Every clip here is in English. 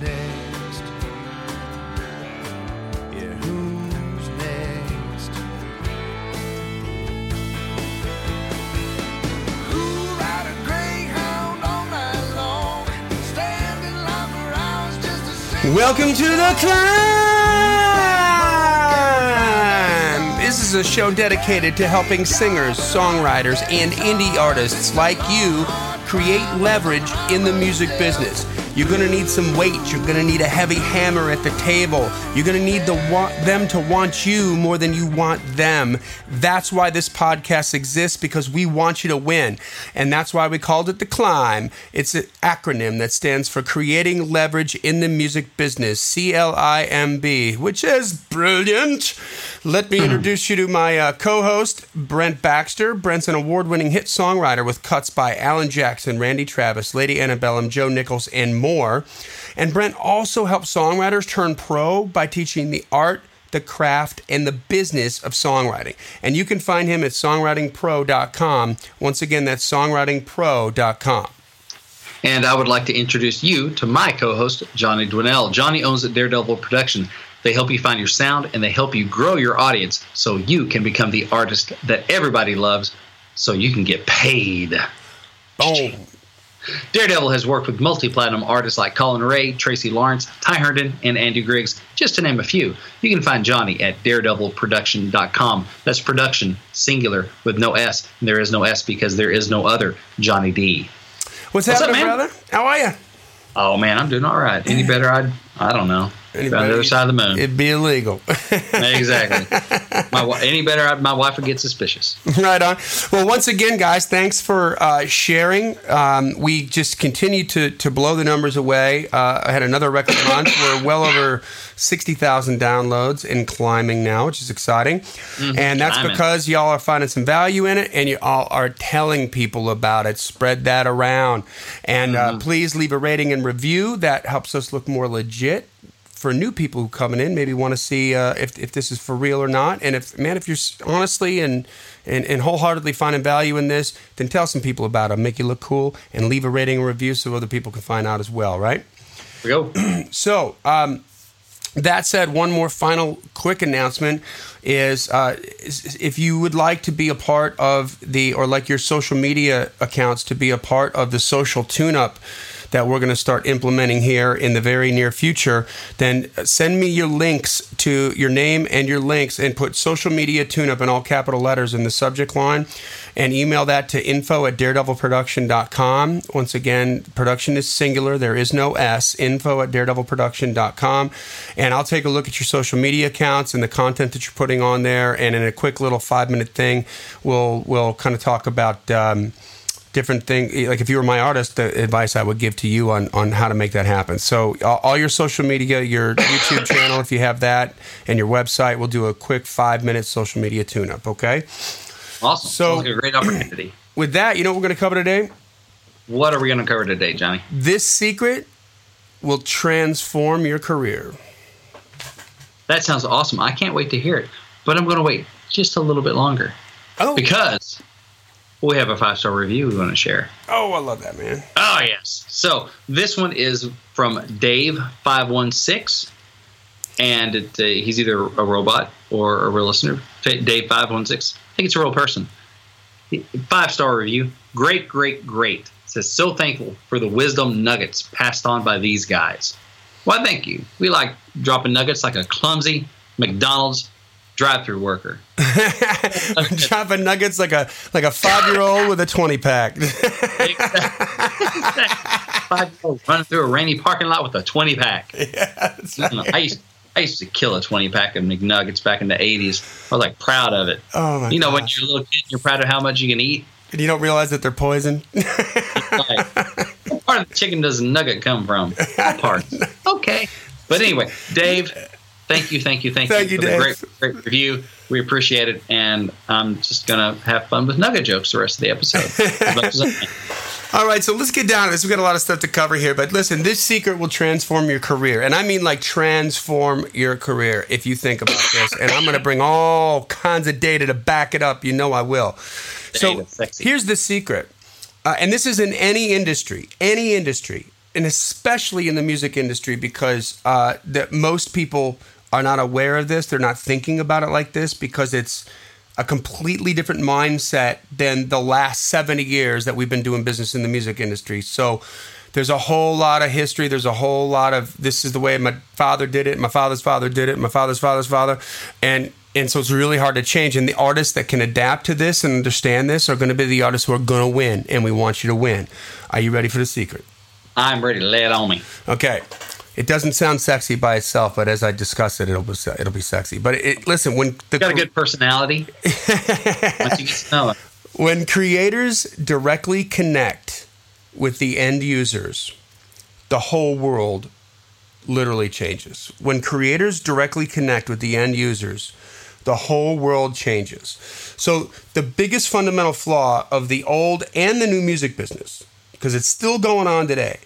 next? Yeah, who's next? Who ride a greyhound all night long? Line for hours just to Welcome to the climb. This is a show dedicated to helping singers, songwriters, and indie artists like you create leverage in the music business. You're gonna need some weight. You're gonna need a heavy hammer at the table. You're gonna need the them to want you more than you want them. That's why this podcast exists because we want you to win, and that's why we called it the climb. It's an acronym that stands for Creating Leverage in the Music Business, C-L-I-M-B, which is brilliant. Let me introduce you to my uh, co-host Brent Baxter. Brent's an award-winning hit songwriter with cuts by Alan Jackson, Randy Travis, Lady Antebellum, Joe Nichols, and more. And Brent also helps songwriters turn pro by teaching the art, the craft, and the business of songwriting. And you can find him at songwritingpro.com. Once again, that's songwritingpro.com. And I would like to introduce you to my co host, Johnny Dwinell. Johnny owns at Daredevil Production. They help you find your sound and they help you grow your audience so you can become the artist that everybody loves so you can get paid. Boom. Daredevil has worked with multi platinum artists like Collin Raye, Tracy Lawrence, Ty Herndon, and Andy Griggs, just to name a few. You can find Johnny at daredevilproduction.com. That's production, singular, with no S. And there is no S because there is no other Johnny D. What's, What's up, happening, man? brother? How are you? Oh man, I'm doing all right. Any better? I'd, I don't know. Any on the other side of the moon. It'd be illegal. exactly. My, any better? My wife would get suspicious. right on. Well, once again, guys, thanks for uh, sharing. Um, we just continue to to blow the numbers away. Uh, I had another record month. We're well over sixty thousand downloads and climbing now, which is exciting. and that's climbing. because y'all are finding some value in it, and you all are telling people about it. Spread that around, and uh, please leave a rating and review. That helps us look more legit for new people who coming in, maybe want to see uh, if, if this is for real or not. And if man, if you're honestly and, and and wholeheartedly finding value in this, then tell some people about it. Make you look cool and leave a rating and review so other people can find out as well. Right. We go. So, um, that said, one more final quick announcement is, uh, is if you would like to be a part of the, or like your social media accounts to be a part of the social tune up that we're going to start implementing here in the very near future, then send me your links to your name and your links and put social media tune up in all capital letters in the subject line and email that to info at daredevilproduction.com. Once again, production is singular, there is no S. Info at daredevilproduction.com. And I'll take a look at your social media accounts and the content that you're putting on there. And in a quick little five minute thing, we'll, we'll kind of talk about. Um, different thing like if you were my artist the advice i would give to you on on how to make that happen so all, your social media your youtube channel if you have that and your website we'll do a quick five minute social media tune up okay Awesome. So- like a great opportunity. with that you know what we're going to cover today What are we going to cover today, Johnny? this secret will transform your career That sounds awesome. I can't wait to hear it. But I'm going to wait just a little bit longer oh because we have a five star review we want to share. oh i love that man Oh, yes. So this one is from Dave516. And it, uh, he's either a robot or a real listener. Dave516. I think it's a real person. Five star review. Great, great, great. Says, so thankful for the wisdom nuggets passed on by these guys. Why, thank you. We like dropping nuggets like a clumsy McDonald's drive through worker. dropping nuggets like a like a five year old with a 20 pack Five-year-old running through a rainy parking lot with a 20 pack. yeah, right. I used I used to kill a 20 pack of McNuggets back in the 80s. I was like proud of it. oh my you know, when you're a little kid, you're proud of how much you can eat. and you don't realize that they're poison Like, what part of the chicken does a nugget come from? What part? Okay. But anyway, Dave, thank you, thank you, thank, Thank you, for the great, great review. We appreciate it, and I'm just gonna have fun with nugget jokes the rest of the episode. As much as I can. All right, so let's get down to this. We've got a lot of stuff to cover here, but listen, this secret will transform your career. And I mean, like, transform your career if you think about this. And I'm going to bring all kinds of data to back it up. You know I will. So sexy. here's the secret. Uh, and this is in any industry, any industry. and especially in the music industry because uh, that most people are not aware of this. They're not thinking about it like this because it's a completely different mindset than the last 70 years that we've been doing business in the music industry. So there's a whole lot of history. There's a whole lot of this is the way my father did it, my father's father did it, my father's father's father, and and so it's really hard to change. And the artists that can adapt to this and understand this are going to be the artists who are going to win, and we want you to win. Are you ready for the secret? I'm ready lay it on me. Okay. It doesn't sound sexy by itself, but as I discuss it, it'll be it'll be sexy. But it, listen, when the Got a good personality. Once you get it. when creators directly connect with the end users, the whole world literally changes. When creators directly connect with the end users, the whole world changes. So, the biggest fundamental flaw of the old and the new music business, because it's still going on today,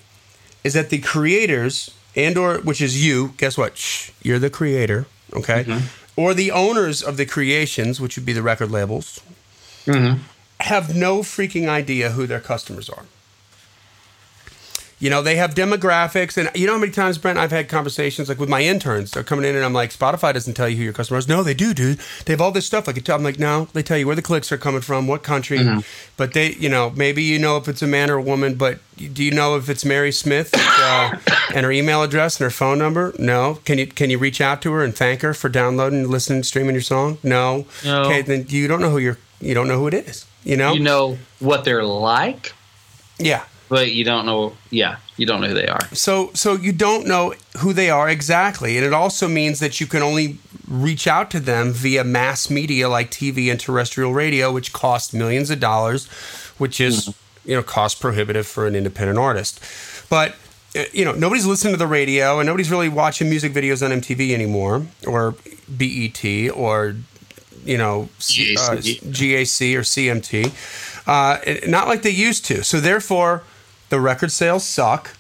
is that the creators and or which is you, guess what? Shh, you're the creator, okay? Mm-hmm. Or the owners of the creations, which would be the record labels, mm-hmm. have no freaking idea who their customers are. You know, they have demographics, and you know how many times, Brent, I've had conversations like with my interns. They're coming in, and I'm like, Spotify doesn't tell you who your customers. No, they do, dude. They have all this stuff. Like, you tell, I'm like, no, they tell you where the clicks are coming from, what country, but they, you know, maybe you know if it's a man or a woman, but do you know if it's Mary Smith uh, and her email address and her phone number? No. Can you can you reach out to her and thank her for downloading, listening, streaming your song? No. No. Okay, then you don't know who you're. You don't know who it is. You know. You know what they're like, Yeah. But you don't know. Yeah, you don't know who they are. So so you don't know who they are exactly, and it also means that you can only reach out to them via mass media like TV and terrestrial radio, which cost millions of dollars, which is you know cost prohibitive for an independent artist. But uh, you know nobody's listening to the radio, and nobody's really watching music videos on MTV anymore, or BET, or you know C- uh, GAC. GAC or CMT, uh, not like they used to. So therefore, the record sales suck,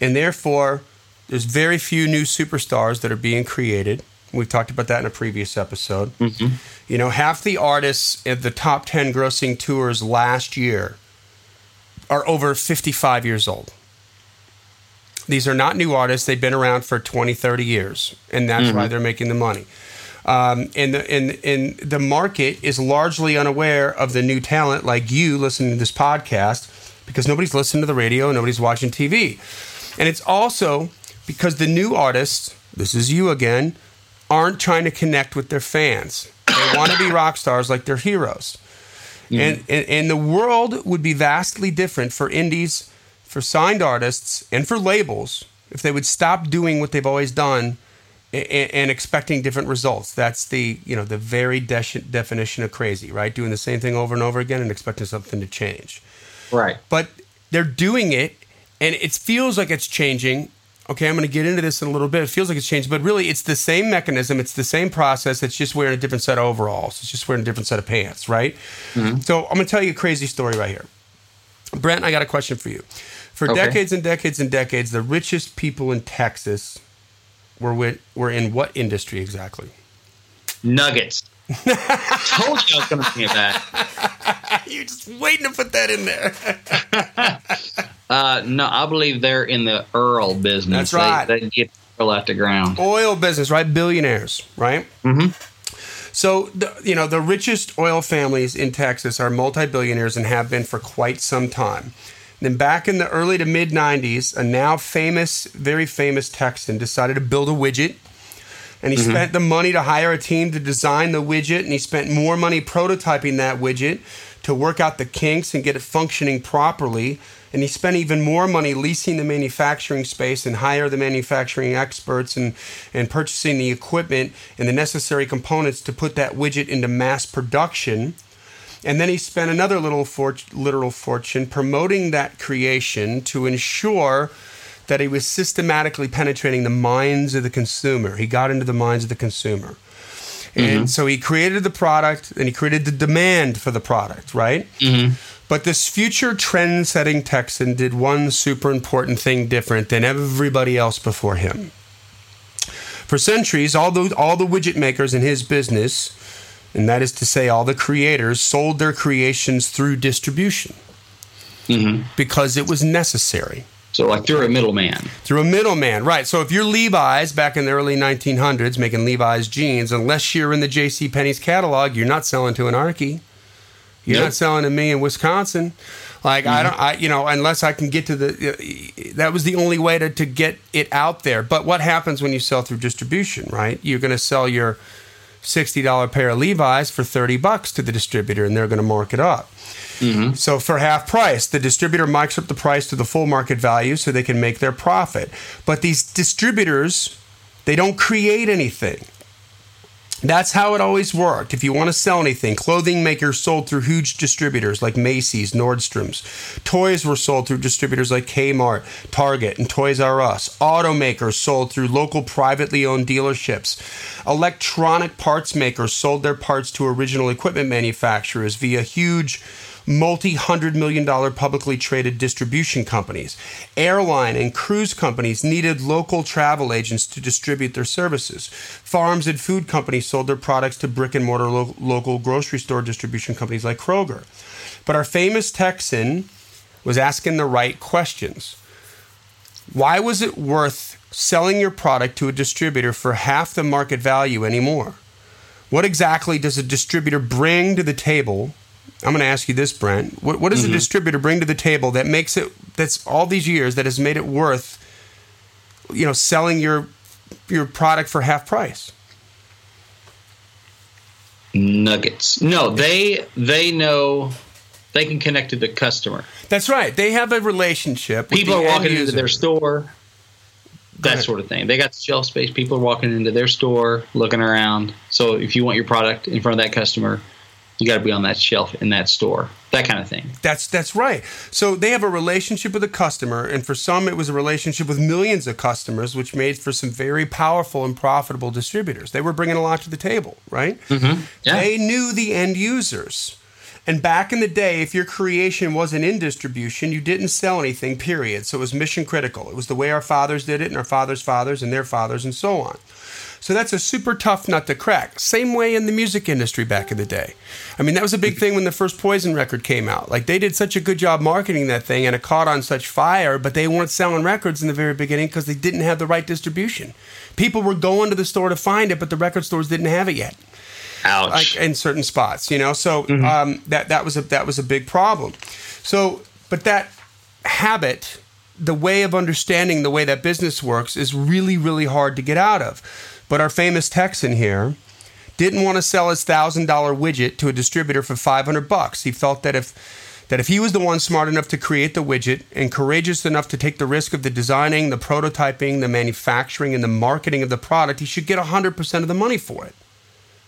and therefore, there's very few new superstars that are being created. We've talked about that in a previous episode. You know, half the artists at the top 10 grossing tours last year are over 55 years old. These are not new artists. They've been around for 20, 30 years, and that's why they're making the money. Um, and, the, and, and the market is largely unaware of the new talent like you listening to this podcast because nobody's listening to the radio, nobody's watching TV. And it's also because the new artists, this is you again, aren't trying to connect with their fans. They want to be rock stars like their heroes. Mm-hmm. And, and and the world would be vastly different for indies, for signed artists, and for labels if they would stop doing what they've always done and, and expecting different results. That's the you know the very de- definition of crazy, right? Doing the same thing over and over again and expecting something to change Right. but they're doing it and it feels like it's changing. Okay i'm going to get into this in a little bit. It feels like it's changing but really it's the same mechanism it's the same process it's just wearing a different set of overalls it's just wearing a different set of pants right? Mm-hmm. So i'm going to tell you a crazy story right here. Brent i got a question for you. For Okay. decades and decades and decades the richest people in texas were with, were in what industry exactly? Nuggets. Told you I was going to think of that. you're just waiting to put that in there Uh, no, I believe they're in the Earl business. That's right. They, they get Earl out the ground. oil business, right? Billionaires, right? Mm-hmm. So, the, you know, the richest oil families in Texas are multi-billionaires and have been for quite some time. Then, back in the early to mid '90s, a now famous, very famous Texan decided to build a widget, and he mm-hmm. spent the money to hire a team to design the widget, and he spent more money prototyping that widget to work out the kinks and get it functioning properly. And he spent even more money leasing the manufacturing space and hire the manufacturing experts and, and purchasing the equipment and the necessary components to put that widget into mass production. And then he spent another little fort- literal fortune promoting that creation to ensure that he was systematically penetrating the minds of the consumer. He got into the minds of the consumer. And mm-hmm. so he created the product and he created the demand for the product, right? Mm-hmm. But this future trend setting Texan did one super important thing different than everybody else before him. For centuries, all the, all the widget makers in his business, and that is to say, all the creators, sold their creations through distribution mm-hmm. because it was necessary. So like through a middleman. through a middleman, right? So if you're Levi's back in the early 1900s making Levi's jeans, unless you're in the J.C. Penney's catalog, you're not selling to Anarchy. You're Nope. not selling to me in Wisconsin. Like I mm-hmm. don't, I you know, unless I can get to the, uh, that was the only way to to get it out there. But what happens when you sell through distribution, right? You're going to sell your sixty dollar pair of Levi's for thirty bucks to the distributor, and they're going to mark it up. Mm-hmm. So for half price, the distributor marks up the price to the full market value so they can make their profit. But these distributors, they don't create anything. That's how it always worked. If you want to sell anything, clothing makers sold through huge distributors like Macy's, Nordstrom's. Toys were sold through distributors like Kmart, Target, and Toys R Us. Automakers sold through local privately owned dealerships. Electronic parts makers sold their parts to original equipment manufacturers via huge multi hundred million dollar publicly traded distribution companies. Airline and cruise companies needed local travel agents to distribute their services. Farms and food companies sold their products to brick and mortar lo- local grocery store distribution companies like Kroger. But our famous Texan was asking the right questions. Why was it worth selling your product to a distributor for half the market value anymore? What exactly does a distributor bring to the table? I'm going to ask you this, Brent. What, what does a mm-hmm. distributor bring to the table that makes it, that's all these years, that has made it worth, you know, selling your your product for half price? Nuggets. No, they they know they can connect to the customer. That's right. They have a relationship. With People are walking into their store. That sort of thing. They got shelf space. People are walking into their store, looking around. So if you want your product in front of that customer, you got to be on that shelf in that store. That kind of thing. That's that's right. So they have a relationship with a customer, and for some, it was a relationship with millions of customers, which made for some very powerful and profitable distributors. They were bringing a lot to the table, right? Mm-hmm. Yeah. They knew the end users. And back in the day, if your creation wasn't in distribution, you didn't sell anything, period. So it was mission critical. It was the way our fathers did it, and our fathers' fathers, and their fathers, and so on. So that's a super tough nut to crack. Same way in the music industry back in the day. I mean, that was a big thing when the first Poison record came out. Like, they did such a good job marketing that thing, and it caught on such fire, but they weren't selling records in the very beginning because they didn't have the right distribution. People were going to the store to find it, but the record stores didn't have it yet Ouch. like in certain spots, you know. So um, that that was a that was a big problem. So, but that habit, the way of understanding the way that business works, is really really hard to get out of. But our famous Texan here didn't want to sell his thousand dollar widget to a distributor for five hundred bucks. He felt that if that if he was the one smart enough to create the widget and courageous enough to take the risk of the designing, the prototyping, the manufacturing, and the marketing of the product, he should get 100% of the money for it.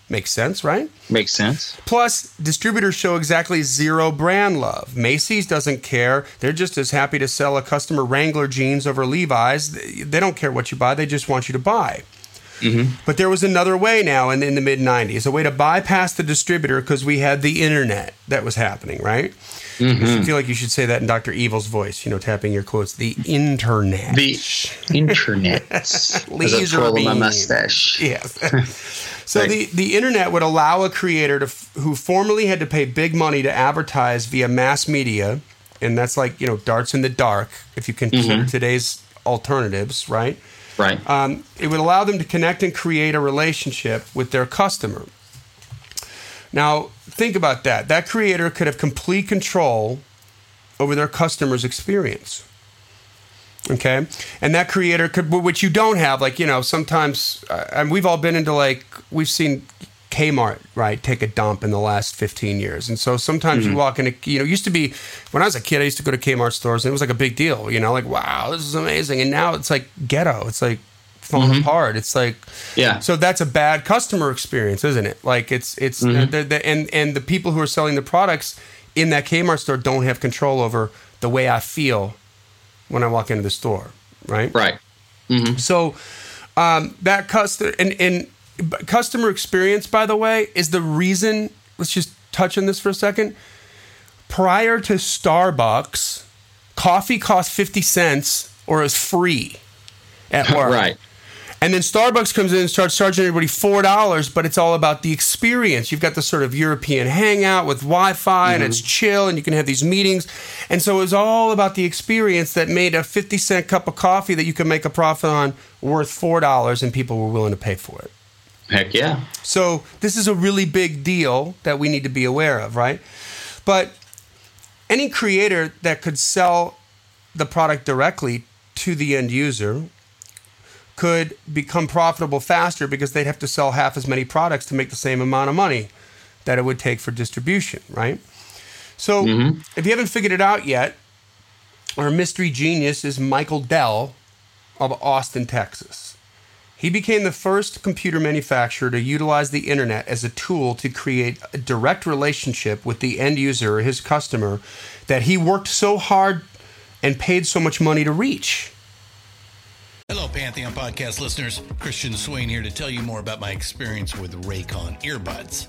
Makes sense, right? Makes sense. Plus, distributors show exactly zero brand love. Macy's doesn't care. They're just as happy to sell a customer Wrangler jeans over Levi's. They don't care what you buy, they just want you to buy. Mm-hmm. But there was another way now in, in the mid 90s, a way to bypass the distributor because we had the internet that was happening, right? Mm-hmm. I feel like you should say that in Dr. Evil's voice, you know, tapping your quotes. The internet. The internet. As I Laser twirl my beam. mustache. Yes. so the, the internet would allow a creator to who formerly had to pay big money to advertise via mass media, and that's like you know darts in the dark if you consider mm-hmm. today's alternatives, right? Right. Um, it would allow them to connect and create a relationship with their customer. Now, think about that. That creator could have complete control over their customer's experience. Okay, and that creator could, which you don't have, like you know, sometimes, uh, and we've all been into like we've seen Kmart right take a dump in the last fifteen years, and so sometimes you mm-hmm. walk into, you know, used to be when I was a kid, I used to go to Kmart stores, and it was like a big deal, you know, like wow, this is amazing, and now it's like ghetto, it's like falling mm-hmm. apart, it's like Yeah. so that's a bad customer experience, isn't it? Like it's it's uh, mm-hmm. the, the, and and the people who are selling the products in that Kmart store don't have control over the way I feel when I walk into the store, right? right. So um, that customer and and customer experience, by the way, is the reason. Let's just touch on this for a second. Prior to Starbucks, coffee cost fifty cents or is free at work. Right. And then Starbucks comes in and starts charging everybody four dollars, but it's all about the experience. You've got the sort of European hangout with Wi-Fi, and it's mm-hmm. chill, and you can have these meetings. And so it was all about the experience that made a fifty cent cup of coffee that you could make a profit on worth four dollars, and people were willing to pay for it. Heck yeah. So this is a really big deal that we need to be aware of, right? But any creator that could sell the product directly to the end user could become profitable faster because they'd have to sell half as many products to make the same amount of money that it would take for distribution, right? So mm-hmm. if you haven't figured it out yet, our mystery genius is Michael Dell of Austin, Texas. He became the first computer manufacturer to utilize the internet as a tool to create a direct relationship with the end user his customer that he worked so hard and paid so much money to reach. Hello, Pantheon podcast listeners. Christian Swain here to tell you more about my experience with Raycon earbuds.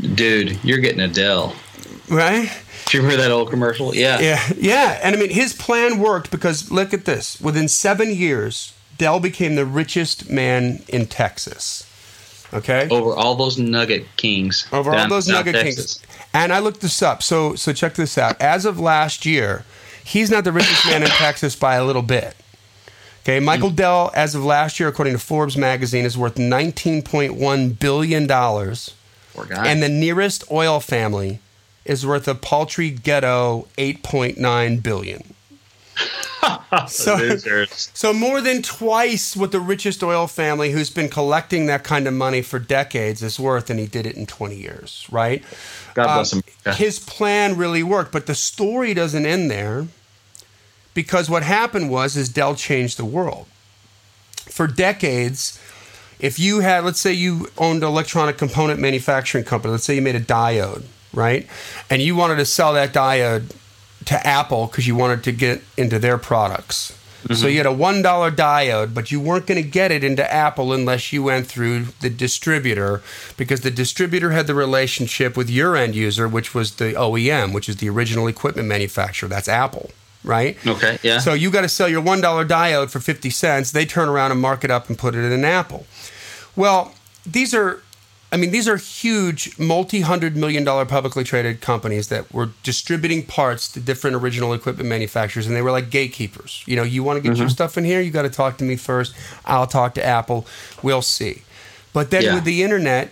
Dude, you're getting a Dell. Right? Do you remember that old commercial? Yeah. Yeah, yeah. And I mean, his plan worked because look at this. Within seven years, Dell became the richest man in Texas. Okay? Over all those Nugget Kings. Over all those Nugget Texas. Kings. And I looked this up. So, so check this out. As of last year, he's not the richest man in Texas by a little bit. Okay, Michael Dell, as of last year, according to Forbes magazine, is worth $19.1 billion. Poor guy. And the nearest oil family is worth a paltry ghetto 8.9 billion. so, so more than twice what the richest oil family who's been collecting that kind of money for decades is worth and he did it in 20 years right God bless him. Um, his plan really worked but the story doesn't end there because what happened was is dell changed the world for decades if you had let's say you owned an electronic component manufacturing company let's say you made a diode right and you wanted to sell that diode to apple because you wanted to get into their products so mm-hmm. you had a one dollar diode but you weren't going to get it into apple unless you went through the distributor because the distributor had the relationship with your end user which was the oem which is the original equipment manufacturer that's apple right Okay, yeah. so you got to sell your one dollar diode for fifty cents. They turn around and mark it up and put it in an Apple. Well, these are, I mean, these are huge, multi-hundred million dollar publicly traded companies that were distributing parts to different original equipment manufacturers, and they were like gatekeepers. You know, you want to get your mm-hmm. stuff in here, you got to talk to me first. I'll talk to Apple. We'll see. But then Yeah. with the internet,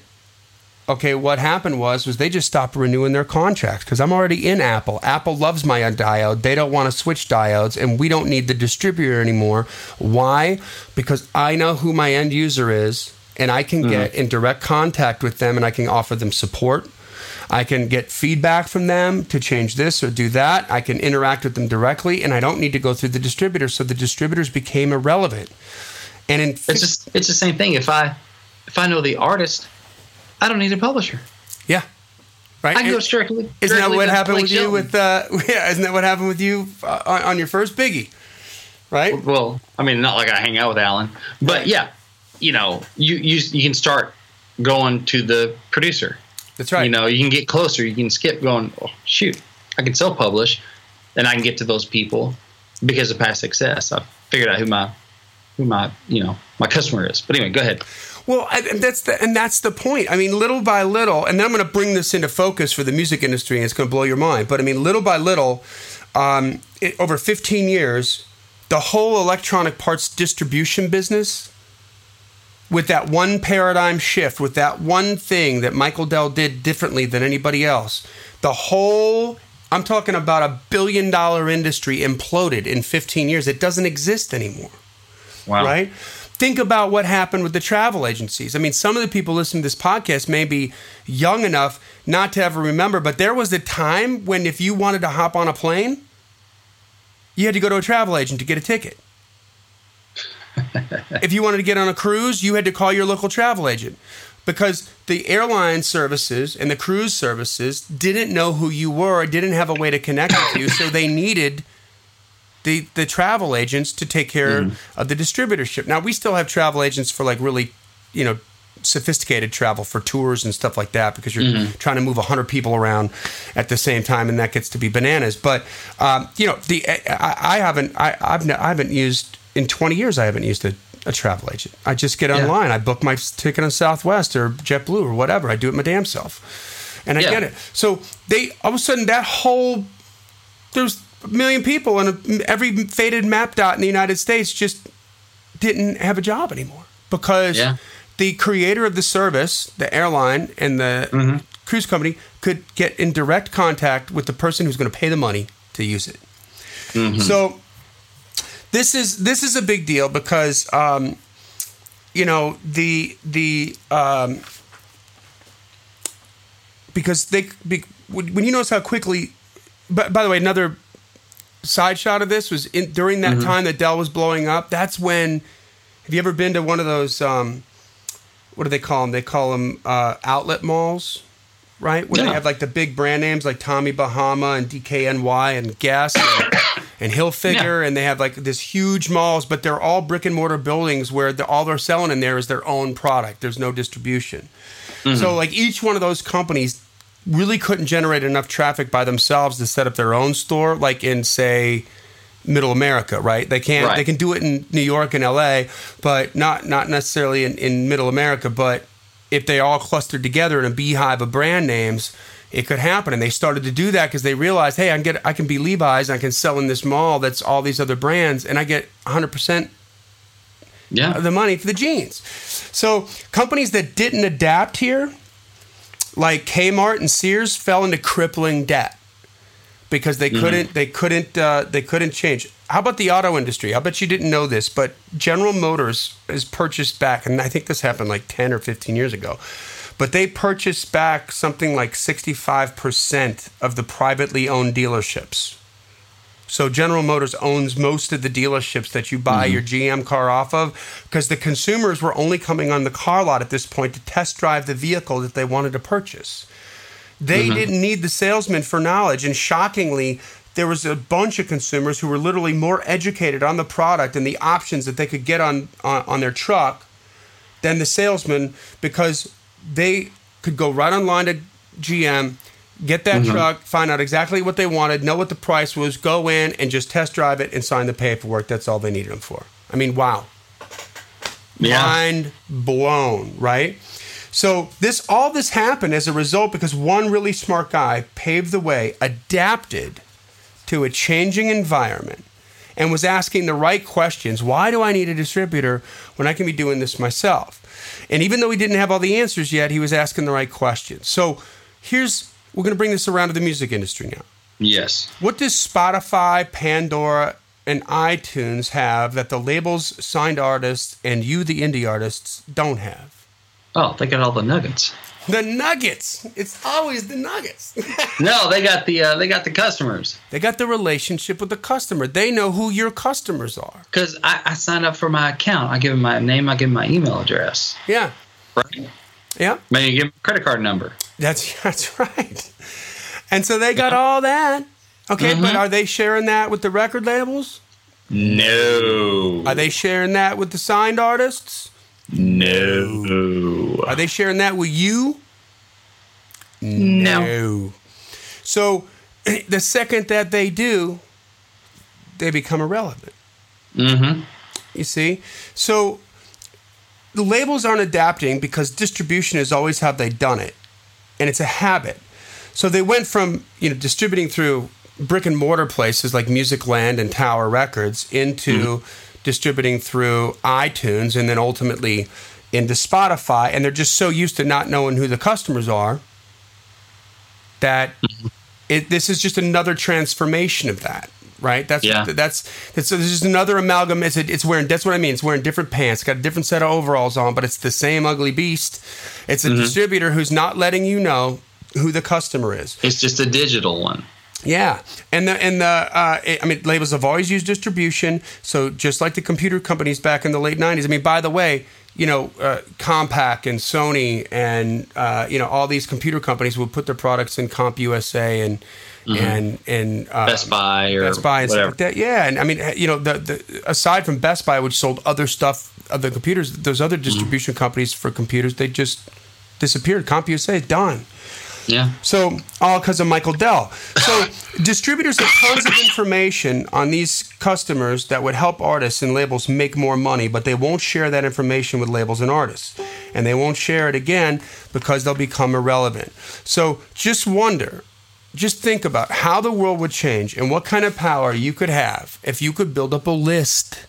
okay, what happened was was they just stopped renewing their contracts because I'm already in Apple. Apple loves my diode. They don't want to switch diodes, and we don't need the distributor anymore. Why? Because I know who my end user is, and I can get in direct contact with them, and I can offer them support. I can get feedback from them to change this or do that. I can interact with them directly, and I don't need to go through the distributor. So the distributors became irrelevant. And in It's just it's the same thing. If I if I know the artist, I don't need a publisher. yeah, right. I can go And- directly. Isn't that what happened Blake with you with uh, yeah? Isn't that what happened with you uh, on, on your first biggie? right? Well, I mean, not like I hang out with Alan, but yeah, you know, you you you can start going to the producer. That's right. You know, you can get closer. You can skip going. Oh, shoot, I can self publish, and I can get to those people because of past success. I figured out who my who my you know my customer is. But anyway, go ahead. Well, and that's the and that's the point. I mean, little by little, and then I'm going to bring this into focus for the music industry, and it's going to blow your mind. But I mean, little by little, um, it, over 15 years, the whole electronic parts distribution business, with that one paradigm shift, with that one thing that Michael Dell did differently than anybody else, the whole I'm talking about a billion dollar industry imploded in 15 years. It doesn't exist anymore Wow. right? Think about what happened with the travel agencies. I mean, some of the people listening to this podcast may be young enough not to ever remember, but there was a time when if you wanted to hop on a plane, you had to go to a travel agent to get a ticket. if you wanted to get on a cruise, you had to call your local travel agent because the airline services and the cruise services didn't know who you were, didn't have a way to connect with you, so they needed the the travel agents to take care of the distributorship. Now we still have travel agents for like really, you know, sophisticated travel for tours and stuff like that because you're trying to move 100 people around at the same time and that gets to be bananas. But um, you know the I, I haven't I, I've I haven't used in 20 years I haven't used a, a travel agent I just get Yeah. online I book my ticket on Southwest or JetBlue or whatever I do it my damn self and I Yeah. get it so they all of a sudden that whole there's a million people and every faded map dot in the United States just didn't have a job anymore because Yeah. the creator of the service, the airline and the Mm-hmm. cruise company could get in direct contact with the person who's going to pay the money to use it. Mm-hmm. So this is this is a big deal because um, you know the the um, because they be, when you notice how quickly. But by the way, another side shot of this was in, during Mm-hmm. that time that Dell was blowing up. That's when. Have you ever been to one of those? Um, what do they call them? They call them uh, outlet malls, right? Where they have like the big brand names like Tommy Bahama and DKNY and Guess and, and Hilfiger, and they have like this huge malls, but they're all brick and mortar buildings where the, all they're selling in there is their own product. There's no distribution. So mm-hmm. like each one of those companies really couldn't generate enough traffic by themselves to set up their own store, like in say middle America, right? They can't Right. they can do it in New York and LA, but not not necessarily in, in middle America. But if they all clustered together in a beehive of brand names, it could happen. And they started to do that because they realized, hey, I can get I can be Levi's, I can sell in this mall that's all these other brands, and I get 100 percent Yeah. of the money for the jeans. So companies that didn't adapt here, like Kmart and Sears, fell into crippling debt because they couldn't they couldn't uh, they couldn't change. How about the auto industry? I bet you didn't know this, but General Motors is purchased back, and I think this happened like ten or fifteen years ago. But they purchased back something like sixty five percent of the privately owned dealerships. So General Motors owns most of the dealerships that you buy your mm-hmm. GM car off of because the consumers were only coming on the car lot at this point to test drive the vehicle that they wanted to purchase. They mm-hmm. didn't need the salesman for knowledge and shockingly there was a bunch of consumers who were literally more educated on the product and the options that they could get on on, on their truck than the salesman because they could go right online to GM, get that mm-hmm. truck, find out exactly what they wanted, know what the price was, go in and just test drive it and sign the paperwork. That's all they needed them for. I mean, wow. Yeah. Mind blown, right? So this all this happened as a result because one really smart guy paved the way, adapted to a changing environment and was asking the right questions. Why do I need a distributor when I can be doing this myself? And even though he didn't have all the answers yet, he was asking the right questions. So here's we're going to bring this around to the music industry now. Yes. What does Spotify, Pandora, and iTunes have that the labels, signed artists, and you, the indie artists, don't have? Oh, they got all the nuggets. The nuggets. It's always the nuggets. No, they got the uh, they got the customers they got the relationship with the customer. They know who your customers are. because I, I signed up for my account. I give them my name. I give them my email address. Yeah. Right. Yeah. Maybe give them a credit card number. That's that's right. And so they got all that. Okay, but are they sharing that with the record labels? No. Are they sharing that with the signed artists? No. Are they sharing that with you? No. So the second that they do, they become irrelevant. Mm-hmm. You see? So the labels aren't adapting because distribution is always how they've done it. And it's a habit. So they went from, you know, distributing through brick and mortar places like Musicland and Tower Records into distributing through iTunes and then ultimately into Spotify. And they're just so used to not knowing who the customers are that mm-hmm. it, this is just another transformation of that, right? That's Yeah. that's that's so this is another amalgam. It's it's wearing that's what I mean. It's wearing different pants, got a different set of overalls on, but it's the same ugly beast. It's a mm-hmm. distributor who's not letting you know who the customer is. It's just a digital one. Yeah, and the and the uh, I mean labels have always used distribution. So just like the computer companies back in the late '90s. I mean, by the way, you know, uh, Compaq and Sony and uh, you know all these computer companies would put their products in CompUSA and and and uh, Best Buy or Best Buy and whatever. stuff like that. Yeah, and I mean, you know, the, the aside from Best Buy, which sold other stuff, other computers, those other distribution companies for computers, they just disappeared. CompUSA is done. Yeah. So all because of Michael Dell. So distributors have tons of information on these customers that would help artists and labels make more money, but they won't share that information with labels and artists. And they won't share it again because they'll become irrelevant. So just wonder, just think about how the world would change and what kind of power you could have if you could build up a list.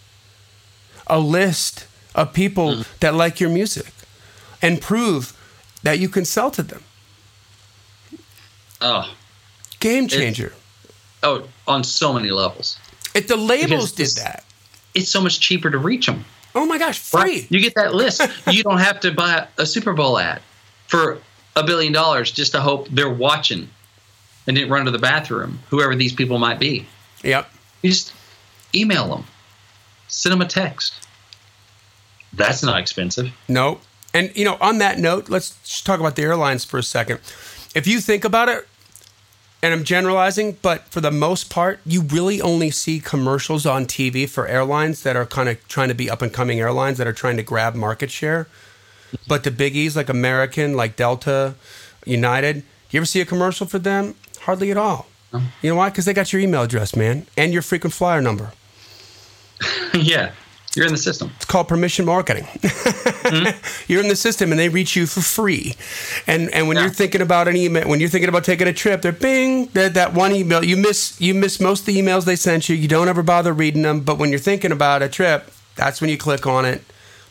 A list of people mm. that like your music and prove that you can sell to them. Oh. Game changer. Oh, on so many levels. If the labels did that, It's so much cheaper to reach them. oh my gosh, free. You get that list. you don't have to buy a Super Bowl ad for a billion dollars just to hope they're watching and didn't run to the bathroom, whoever these people might be. Yep. You just email them, send them a text. That's not expensive. No. And you know, on that note, let's just talk about the airlines for a second. If you think about it, and I'm generalizing, but for the most part, you really only see commercials on TV for airlines that are kind of trying to be up and coming airlines that are trying to grab market share. But the biggies like American, like Delta, United, you ever see a commercial for them? Hardly at all. You know why? Because they got your email address, man, and your frequent flyer number. yeah, you're in the system. It's called permission marketing. Hmm? You're in the system and they reach you for free. And and when Yeah. you're thinking about an email, when you're thinking about taking a trip, they're bing, that that one email. You miss you miss most of the emails they sent you. You don't ever bother reading them. But when you're thinking about a trip, that's when you click on it.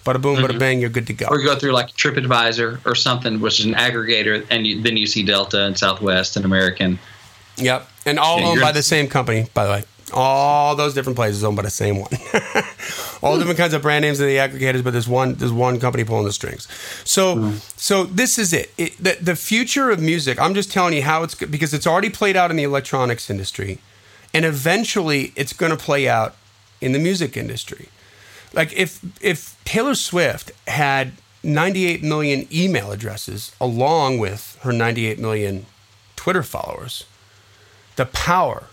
Bada boom, bada mm-hmm. bang, you're good to go. Or you go through like TripAdvisor or something, which is an aggregator, and you, then you see Delta and Southwest and American. Yep. And all Yeah, owned by the same company, by the way. All those different places owned by the same one. all different kinds of brand names of the aggregators, but there's one there's one company pulling the strings. So hmm. so this is it. it the, the future of music. I'm just telling you how it's because it's already played out in the electronics industry, and eventually it's going to play out in the music industry. Like if if Taylor Swift had 98 million email addresses along with her 98 million Twitter followers, the power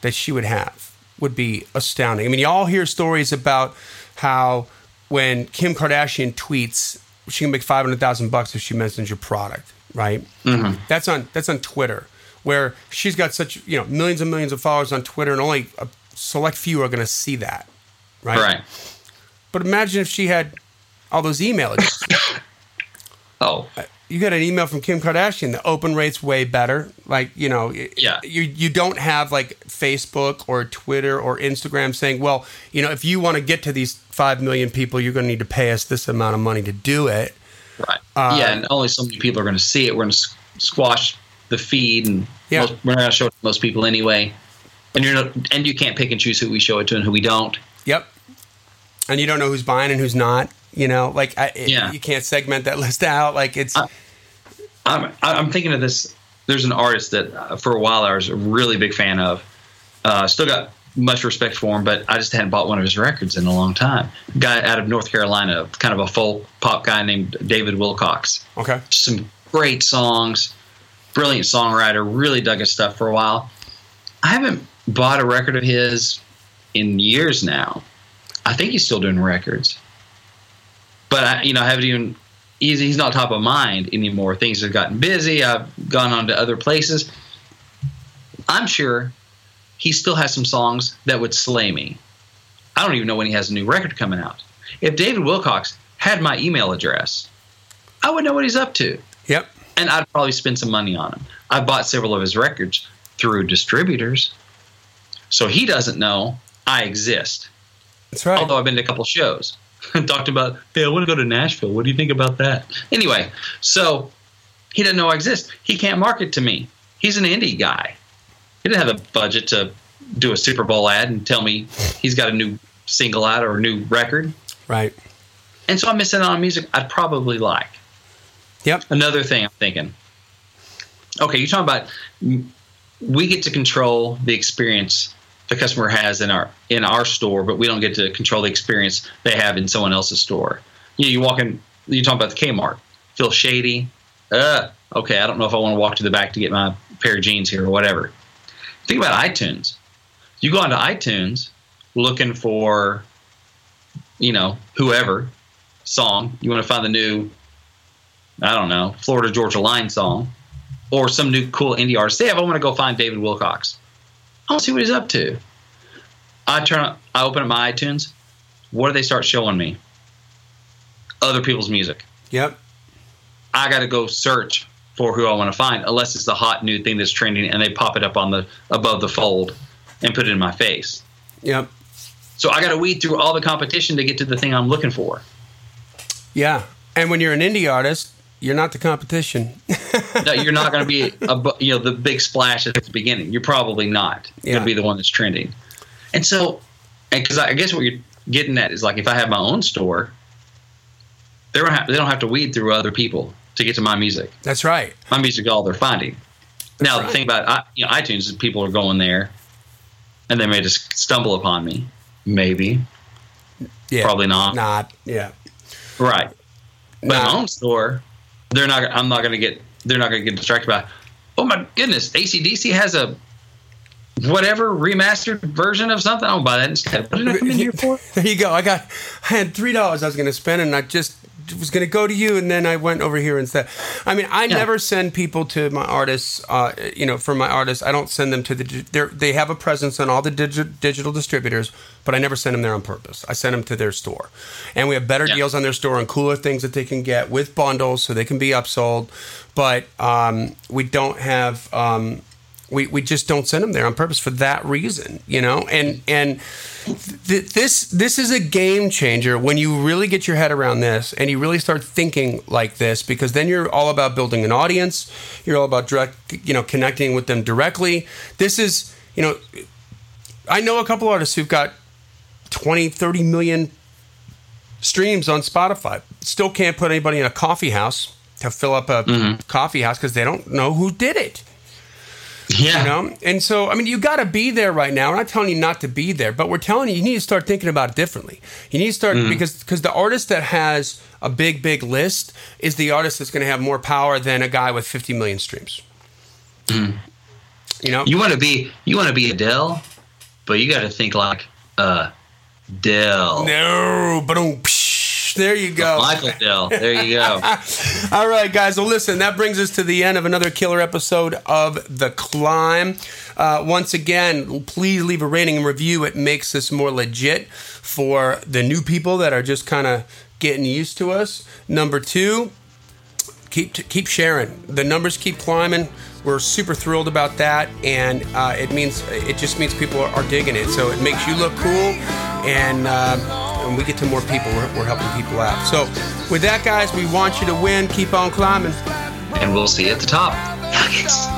that she would have would be astounding. I mean, you all hear stories about how when Kim Kardashian tweets, she can make five hundred thousand bucks if she mentions your product, right? Mm-hmm. That's on that's on Twitter, where she's got such you know millions and millions of followers on Twitter, and only a select few are going to see that, right? Right. But imagine if she had all those email addresses. Oh, you get an email from Kim Kardashian. The open rate's way better. Like you know, Yeah. you you don't have like Facebook or Twitter or Instagram saying, well, you know, if you want to get to these five million people, you're going to need to pay us this amount of money to do it. right. Uh, yeah, and only so many people are going to see it. We're going to squash the feed, and Yeah. most, we're not going to show it to most people anyway. And you're not, and you can't pick and choose who we show it to and who we don't. Yep. And you don't know who's buying and who's not. You know, like I, it- Yeah. you can't segment that list out. Like it's I- I'm I'm thinking of this. There's an artist that uh, for a while I was a really big fan of. Uh, still got much respect for him, but I just hadn't bought one of his records in a long time. Guy out of North Carolina, kind of a folk pop guy named David Wilcox. okay. Some great songs, brilliant songwriter. Really dug his stuff for a while. I haven't bought a record of his in years now. I think he's still doing records, but I, you know, I haven't even. He's, he's not top of mind anymore. Things have gotten busy. I've gone on to other places. I'm sure he still has some songs that would slay me. I don't even know when he has a new record coming out. If David Wilcox had my email address, I would know what he's up to Yep. and I'd probably spend some money on him. I bought several of his records through distributors, so he doesn't know I exist. That's right. Although I've been to a couple shows, talked about, hey, I want to go to Nashville. What do you think about that? Anyway, so he doesn't know I exist. He can't market to me. He's an indie guy. He didn't have the budget to do a Super Bowl ad and tell me he's got a new single out or a new record. right. And so I'm missing out on music I'd probably like. Yep. Another thing I'm thinking. Okay, you're talking about we get to control the experience the customer has in our in our store, but we don't get to control the experience they have in someone else's store. You know, you walk in, you talk about the Kmart, feel shady. Uh, okay, I don't know if I want to walk to the back to get my pair of jeans here or whatever. Think about iTunes. You go onto iTunes looking for, you know, whoever song. You want to find the new I don't know, Florida Georgia Line song or some new cool indie artist. They I want to go find David Wilcox. I want to see what he's up to. I turn, I open up my iTunes. What do they start showing me? Other people's music. Yep. I got to go search for who I want to find, unless it's the hot new thing that's trending, and they pop it up on the above the fold and put it in my face. Yep. So I got to weed through all the competition to get to the thing I'm looking for. Yeah. And when you're an indie artist, you're not the competition. No, you're not going to be a, you know the big splash at the beginning. You're probably not Yeah. going to be the one that's trending. And so, and because I guess what you're getting at is like if I have my own store, they don't have, they don't have to weed through other people to get to my music. That's right. My music all they're finding. now right. the thing about I- you know, iTunes is people are going there, and they may just stumble upon me. Maybe, Yeah. probably not. Not. Yeah. Right. But Nah. my own store, they're not. I'm not going to get. They're not going to get distracted by. Oh my goodness! ACDC has a whatever remastered version of something. I'll buy that instead. What did I come in here for? There you go. I got. I had three dollars I was going to spend, and I just was going to go to you, and then I went over here instead. I mean, I Yeah. never send people to my artists. Uh, you know, for my artists, I don't send them to the. They're, have a presence on all the digi- digital distributors, but I never send them there on purpose. I send them to their store, and we have better Yeah. deals on their store and cooler things that they can get with bundles, so they can be upsold. But um, we don't have. Um, we, we just don't send them there on purpose for that reason, you know. And and th- this this is a game changer when you really get your head around this and you really start thinking like this because then you're all about building an audience. You're all about direct, you know, connecting with them directly. This is, you know, I know a couple artists who've got 20, 30 million streams on Spotify. Still can't put anybody in a coffee house to fill up a mm-hmm. coffee house because they don't know who did it Yeah. you know? And so i mean you got to be there right now. We're not telling you not to be there but we're telling you you need to start thinking about it differently. You need to start because because the artist that has a big big list is the artist that's going to have more power than a guy with 50 million streams. You know? You want to be you want to be Adele, but you got to think like uh, Dell. no but there you go Michael Dell. There you go. All right, guys. Well, listen, that brings us to the end of another killer episode of The Climb. Uh, once again, please leave a rating and review. It makes us more legit for the new people that are just kind of getting used to us. Number two, keep keep sharing. The numbers keep climbing. We're super thrilled about that, and uh, it means it just means people are, are digging it. So it makes you look cool, and uh, when we get to more people, we're, we're helping people out. So with that, guys, we want you to win. Keep on climbing. and we'll see you at the top.